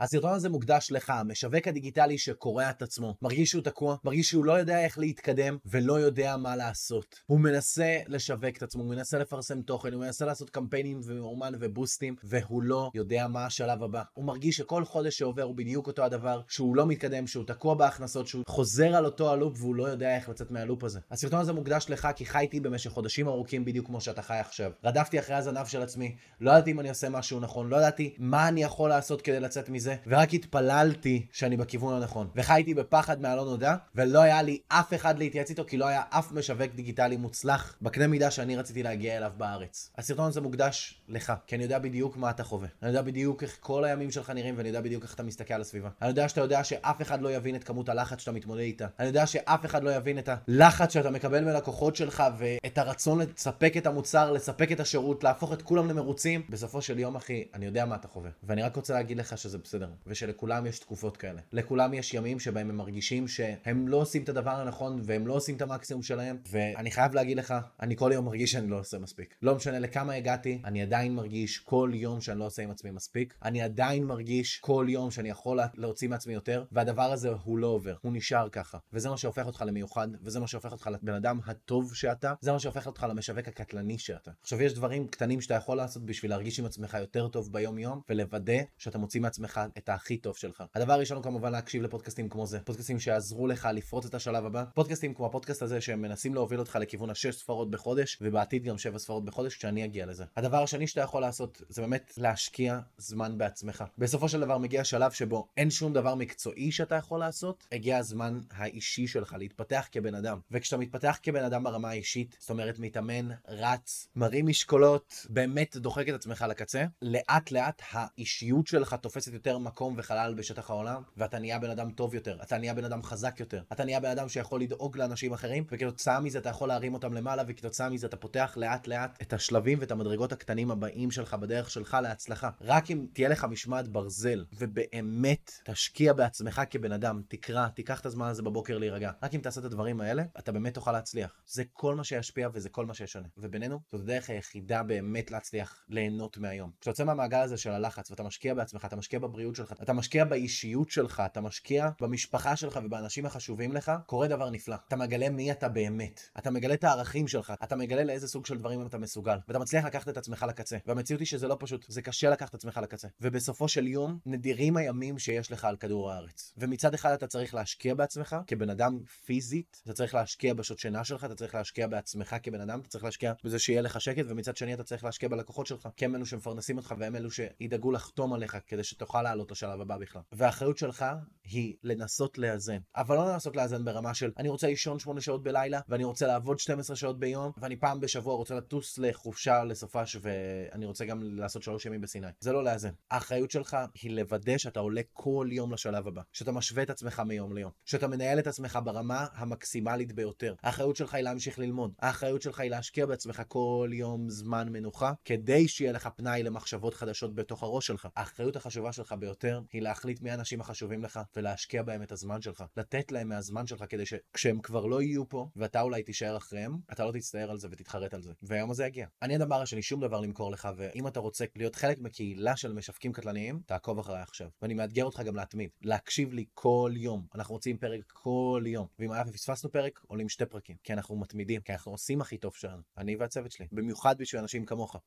הסרטון הזה מוקדש לך, המשווק הדיגיטלי שקורע את עצמו, מרגיש שהוא תקוע, מרגיש שהוא לא יודע איך להתקדם ולא יודע מה לעשות. הוא מנסה לשווק את עצמו, הוא מנסה לפרסם תוכן, הוא מנסה לעשות קמפיינים ואומן ובוסטים, והוא לא יודע מה השלב הבא. הוא מרגיש שכל חודש שעובר הוא בדיוק אותו הדבר, שהוא לא מתקדם, שהוא תקוע בהכנסות, שהוא חוזר על אותו הלופ והוא לא יודע איך לצאת מהלופ הזה. הסרטון הזה מוקדש לך כי חייתי במשך חודשים ארוכים בדיוק כמו שאתה חי עכשיו. רדפתי אחרי הזנב של עצמי, לא ידעתי אם אני עושה משהו נכון, לא ידעתי מה אני יכול לעשות כדי לצאת מזה, ורק התפללתי שאני בכיוון הנכון. וחייתי בפחד מהלא נודע, ולא היה לי אף אחד להתייעץ איתו, כי לא היה אף משווק דיגיטלי מוצלח בקנה מידה שאני רציתי להגיע אליו בארץ. הסרטון הזה מוקדש לך, כי אני יודע בדיוק מה אתה חווה. אני יודע בדיוק איך כל הימים שלך נראים, ואני יודע בדיוק איך אתה מסתכל על הסביבה. אני יודע שאתה יודע שאף אחד לא יבין את כמות הלחץ שאתה מתמודד איתה. אני יודע שאף אחד לא יבין את הלחץ שאתה מקבל מלקוחות שלך, ואת הרצון לספק את המוצר, לספק את השירות, להפוך את כולם למרוצים. בסופו של יום, אחי, אני יודע מה אתה חווה. ואני רק רוצה להגיד לך שזה בסדר. ושלכולם יש תקופות כאלה. לכולם יש ימים שבהם הם מרגישים שהם לא עושים את הדבר הנכון, והם לא עושים את המקסימום שלהם, ואני חייב להגיד לך, אני כל יום מרגיש שאני לא עושה מספיק. לא משנה לכמה הגעתי, אני עדיין מרגיש כל יום שאני לא עושה עם עצמי מספיק. אני עדיין מרגיש כל יום שאני יכול להוציא מעצמי יותר, והדבר הזה הוא לא עובר, הוא נשאר ככה. וזה מה שהופך אותך למיוחד, וזה מה שהופך אותך לבן אדם הטוב שאתה, זה מה שהופך אותך למשווק הקטלני שאתה. עכשיו יש דברים קטנים שאתה יכול לעשות בשביל להרגיש עם עצמך יותר טוב ביום יום, ולוודא שאתה מוציא מעצמך את הכי טוב שלך. הדבר הראשון הוא כמובן להקשיב לפודקאסטים כמו זה, פודקאסטים שיעזרו לך לפרוץ את השלב הבא, פודקאסטים כמו הפודקאסט הזה שמנסים להוביל אותך לכיוון השש ספרות בחודש, ובעתיד גם שבע ספרות בחודש כשאני אגיע לזה. הדבר השני שאתה יכול לעשות זה באמת להשקיע זמן בעצמך. בסופו של דבר מגיע שלב שבו אין שום דבר מקצועי שאתה יכול לעשות, הגיע הזמן האישי שלך להתפתח כבן אדם. וכשאתה מתפתח כבן אדם ברמה האישית, זאת אומרת מתאמן, רץ, מרים משקולות, באמת דוחק את עצמך לקצה, לאט לאט האישיות שלך תופסת יותר מקום וחלל בשטח העולם, ואתה נהיה בן אדם טוב יותר, אתה נהיה בן אדם חזק יותר, אתה נהיה בן אדם שיכול לדאוג לאנשים אחרים, וכתוצאה מזה אתה יכול להרים אותם למעלה, וכתוצאה מזה אתה פותח לאט לאט את השלבים ואת המדרגות הקטנים הבאים שלך בדרך שלך להצלחה. רק אם תהיה לך משמעת ברזל, ובאמת תשקיע בעצמך כבן אדם, תקרא, תיקח את הזמן הזה בבוקר להירגע. רק אם תעשה את הדברים האלה, אתה באמת תוכל להצליח. זה כל מה שישפיע וזה כל מה שישנה. ובינינו, זאת הדרך היחידה באמת להצליח ליהנות מהיום. כשאתה יוצא מהמעגל הזה של הלחץ ואתה משקיע בעצמך, אתה משקיע בבריאות שלך, אתה משקיע באישיות שלך, אתה משקיע במשפחה שלך ובאנשים החשובים לך, קורה דבר נפלא. אתה מגלה מי אתה באמת. אתה מגלה את הערכים שלך, אתה מגלה לאיזה סוג של דברים אתה מסוגל. ואתה מצליח לקחת את עצמך לקצה. והמציאות היא שזה לא פשוט, זה קשה לקחת את עצמך לקצה. ובסופו של יום, נדירים הימים שיש לך על כדור הארץ. ומצד אחד אתה צריך להשקיע בעצמך כבן אדם פיזית, אתה צריך להשקיע בשעות שינה שלך, אתה צריך להשקיע בעצמך כבן אדם, אתה צריך להשקיע בזה שיהיה לך שקט, ומצד שני אתה צריך להשקיע בלקוחות שלך, כי הם אלו שמפרנסים אותך והם אלו שידאגו לחתום עליך כדי שתוכל לעלות לשלב הבא בכלל. והאחריות שלך היא לנסות לאזן. אבל לא לנסות לאזן ברמה של אני רוצה לישון 8 שעות בלילה, ואני רוצה לעבוד 12 שעות ביום, ואני פעם בשבוע רוצה לטוס לחופשה לסופש, ואני רוצה גם לעשות 3 ימים בסיני. זה לא לאזן. האחריות שלך היא לוודא שאתה עולה כל יום לשלב הבא, שאתה משווה את עצמך מיום ליום, שאתה מנהל את עצמך ברמה המקסימלית ביותר. האחריות שלך היא להמשיך ללמוד, האחריות שלך היא להשקיע בעצמך כל יום זמן מנוחה, כדי שיהיה לך פנאי למחשבות חדשות בתוך הראש שלך. האחריות החשובה שלך ביותר היא להחליט מי האנשים החשובים לך ולהשקיע בהם את הזמן שלך, לתת להם מהזמן שלך כדי שכשהם כבר לא יהיו פה ואתה אולי תישאר אחריהם, אתה לא תצטער על זה ותתחרט על זה. והיום הזה יגיע. אני הדבר השני שום דבר למכור לך, ואם אתה רוצה להיות חלק מקהילה של משווקים קטלניים, תעקוב אחריי עכשיו. ואני מאתגר אותך גם להתמיד, להקשיב לי כל יום. אנחנו רוצים פרק כל יום. ואם היה ופספסנו פרק, עולים שתי פרקים. כי אנחנו מתמידים, כי אנחנו עושים הכי טוב שלנו. אני והצוות שלי. במיוחד בשביל אנשים כמוך.